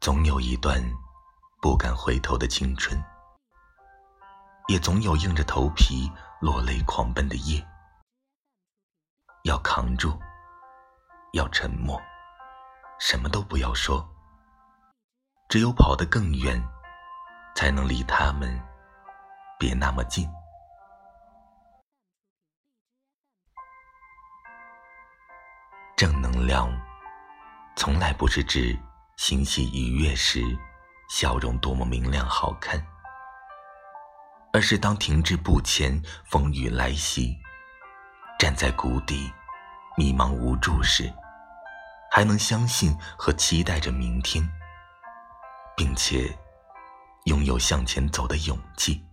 总有一段不敢回头的青春，也总有硬着头皮落泪狂奔的夜。要扛住，要沉默，什么都不要说。只有跑得更远，才能离他们别那么近。正能量，从来不是指。欣喜愉悦时，笑容多么明亮好看；而是当停滞不前、风雨来袭，站在谷底，迷茫无助时，还能相信和期待着明天，并且拥有向前走的勇气。